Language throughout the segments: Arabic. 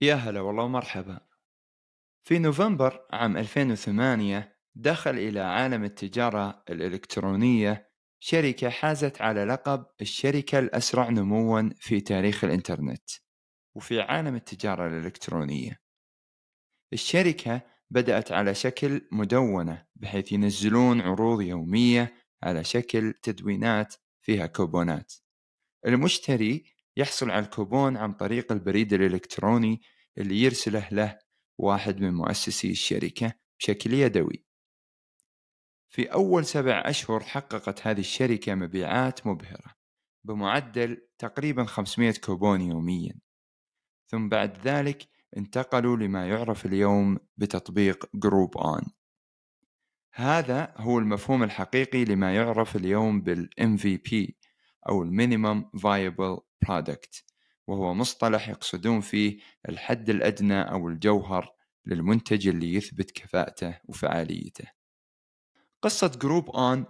يا هلا والله ومرحبا. في نوفمبر عام 2008 دخل إلى عالم التجارة الإلكترونية شركة حازت على لقب الشركة الأسرع نمواً في تاريخ الإنترنت وفي عالم التجارة الإلكترونية. الشركة بدأت على شكل مدونة بحيث ينزلون عروض يومية على شكل تدوينات فيها كوبونات. المشتري يحصل على الكوبون عن طريق البريد الإلكتروني اللي يرسله له واحد من مؤسسي الشركة بشكل يدوي. في أول سبع أشهر حققت هذه الشركة مبيعات مبهرة بمعدل تقريبا 500 كوبون يوميا. ثم بعد ذلك انتقلوا لما يعرف اليوم بتطبيق Groupon. هذا هو المفهوم الحقيقي لما يعرف اليوم بال MVP أو Minimum Viable Product وهو مصطلح يقصدون فيه الحد الأدنى أو الجوهر للمنتج اللي يثبت كفاءته وفعاليته. قصة جروب آن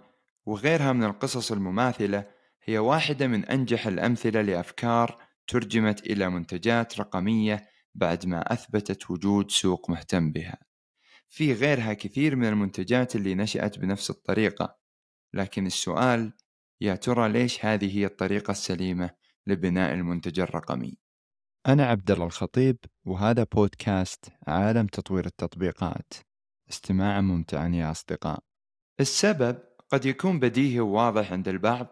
وغيرها من القصص المماثلة هي واحدة من أنجح الأمثلة لأفكار ترجمت إلى منتجات رقمية بعد ما أثبتت وجود سوق مهتم بها. في غيرها كثير من المنتجات اللي نشأت بنفس الطريقة لكن السؤال يا ترى ليش هذه هي الطريقة السليمة؟ لبناء المنتج الرقمي. أنا عبد الله الخطيب وهذا بودكاست عالم تطوير التطبيقات. استماعا ممتعا يا أصدقاء. السبب قد يكون بديهي وواضح عند البعض.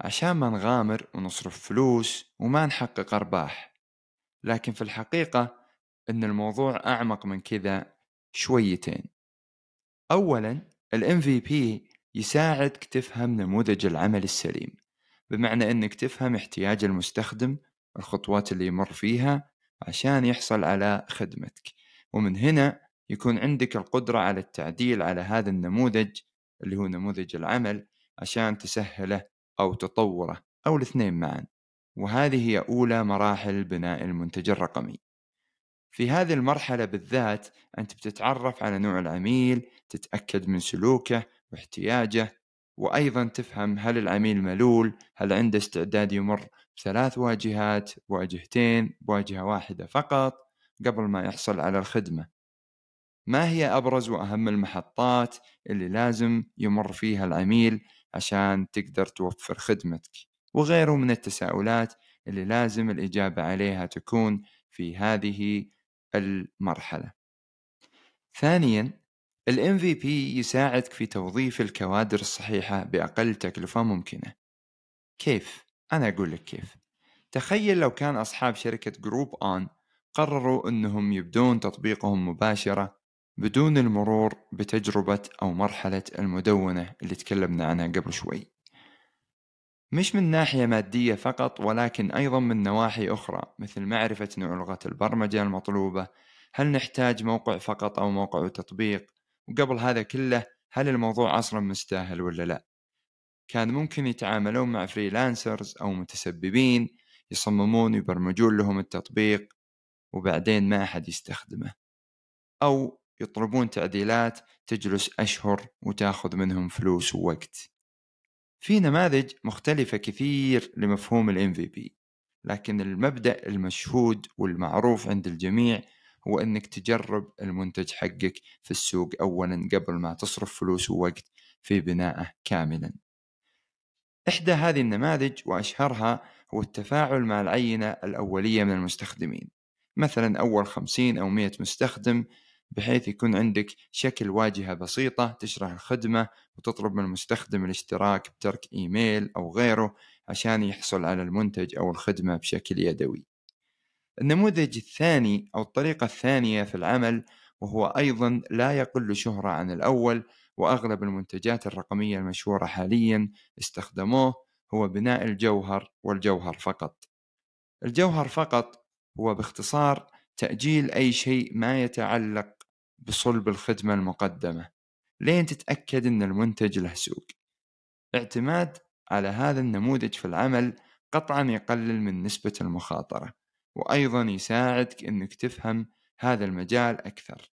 عشان ما نغامر ونصرف فلوس وما نحقق أرباح. لكن في الحقيقة أن الموضوع أعمق من كذا شويتين. أولا ال MVP يساعدك تفهم نموذج العمل السليم. بمعنى أنك تفهم احتياج المستخدم الخطوات اللي يمر فيها عشان يحصل على خدمتك. ومن هنا يكون عندك القدرة على التعديل على هذا النموذج اللي هو نموذج العمل عشان تسهله أو تطوره أو الاثنين معا. وهذه هي أولى مراحل بناء المنتج الرقمي. في هذه المرحلة بالذات أنت بتتعرف على نوع العميل تتأكد من سلوكه واحتياجه وأيضا تفهم هل العميل ملول هل عنده استعداد يمر ثلاث واجهات واجهتين بواجهة واحدة فقط قبل ما يحصل على الخدمة. ما هي أبرز وأهم المحطات اللي لازم يمر فيها العميل عشان تقدر توفر خدمتك؟ وغيره من التساؤلات اللي لازم الإجابة عليها تكون في هذه المرحلة. ثانيا ال MVP يساعدك في توظيف الكوادر الصحيحة بأقل تكلفة ممكنة. كيف؟ أنا أقول لك كيف. تخيل لو كان أصحاب شركة جروب آن قرروا أنهم يبدون تطبيقهم مباشرة بدون المرور بتجربة أو مرحلة المدونة اللي تكلمنا عنها قبل شوي. مش من ناحية مادية فقط ولكن أيضا من نواحي أخرى مثل معرفة نوع لغة البرمجة المطلوبة هل نحتاج موقع فقط أو موقع وتطبيق وقبل هذا كله هل الموضوع أصلا مستاهل ولا لا؟ كان ممكن يتعاملون مع freelancers أو متسببين يصممون ويبرمجون لهم التطبيق وبعدين ما أحد يستخدمه. أو يطلبون تعديلات تجلس أشهر وتأخذ منهم فلوس ووقت. في نماذج مختلفة كثير لمفهوم ال MVP لكن المبدأ المشهود والمعروف عند الجميع هو أنك تجرب المنتج حقك في السوق أولا قبل ما تصرف فلوس ووقت في بنائه كاملا. إحدى هذه النماذج وأشهرها هو التفاعل مع العينة الأولية من المستخدمين. مثلا أول خمسين أو مئة مستخدم بحيث يكون عندك شكل واجهة بسيطة تشرح الخدمة وتطلب من المستخدم الاشتراك بترك إيميل أو غيره عشان يحصل على المنتج أو الخدمة بشكل يدوي. النموذج الثاني أو الطريقة الثانية في العمل وهو أيضا لا يقل شهرة عن الأول وأغلب المنتجات الرقمية المشهورة حاليا استخدموه هو بناء الجوهر والجوهر فقط. الجوهر فقط هو باختصار تأجيل أي شيء ما يتعلق بصلب الخدمة المقدمة. لين تتأكد أن المنتج له سوق. اعتماد على هذا النموذج في العمل قطعا يقلل من نسبة المخاطرة. وأيضا يساعدك أنك تفهم هذا المجال أكثر.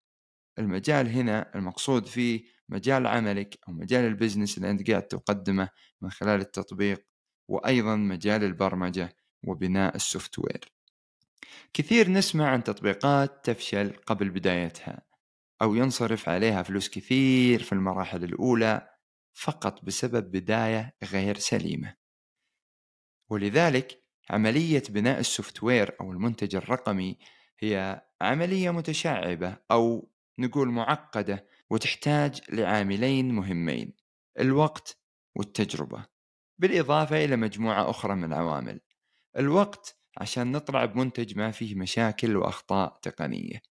المجال هنا المقصود فيه مجال عملك أو مجال البزنس اللي أنت قاعد تقدمه من خلال التطبيق وأيضا مجال البرمجة وبناء ال software كثير نسمع عن تطبيقات تفشل قبل بدايتها أو ينصرف عليها فلوس كثير في المراحل الأولى فقط بسبب بداية غير سليمة. ولذلك عملية بناء ال software أو المنتج الرقمي هي عملية متشعبة أو نقول معقدة وتحتاج لعاملين مهمين الوقت والتجربة بالإضافة إلى مجموعة أخرى من العوامل. الوقت عشان نطلع بمنتج ما فيه مشاكل وأخطاء تقنية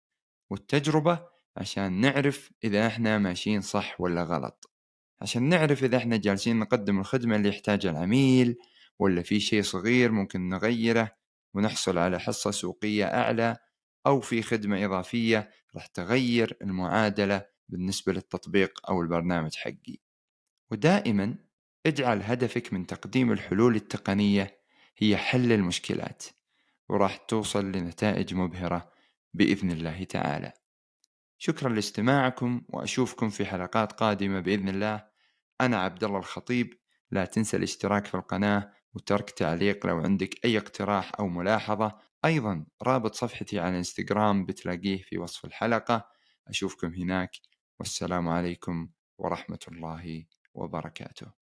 والتجربة عشان نعرف إذا إحنا ماشيين صح ولا غلط. عشان نعرف إذا إحنا جالسين نقدم الخدمة اللي يحتاجها العميل ولا في شيء صغير ممكن نغيره ونحصل على حصة سوقية أعلى أو في خدمة إضافية راح تغير المعادلة بالنسبة للتطبيق أو البرنامج حقي. ودائما اجعل هدفك من تقديم الحلول التقنية هي حل المشكلات وراح توصل لنتائج مبهرة بإذن الله تعالى. شكرا لاستماعكم وأشوفكم في حلقات قادمة بإذن الله. أنا عبد الله الخطيب لا تنسى الاشتراك في القناة وترك تعليق لو عندك أي اقتراح أو ملاحظة. أيضا رابط صفحتي على إنستغرام بتلاقيه في وصف الحلقة. أشوفكم هناك. والسلام عليكم ورحمة الله وبركاته.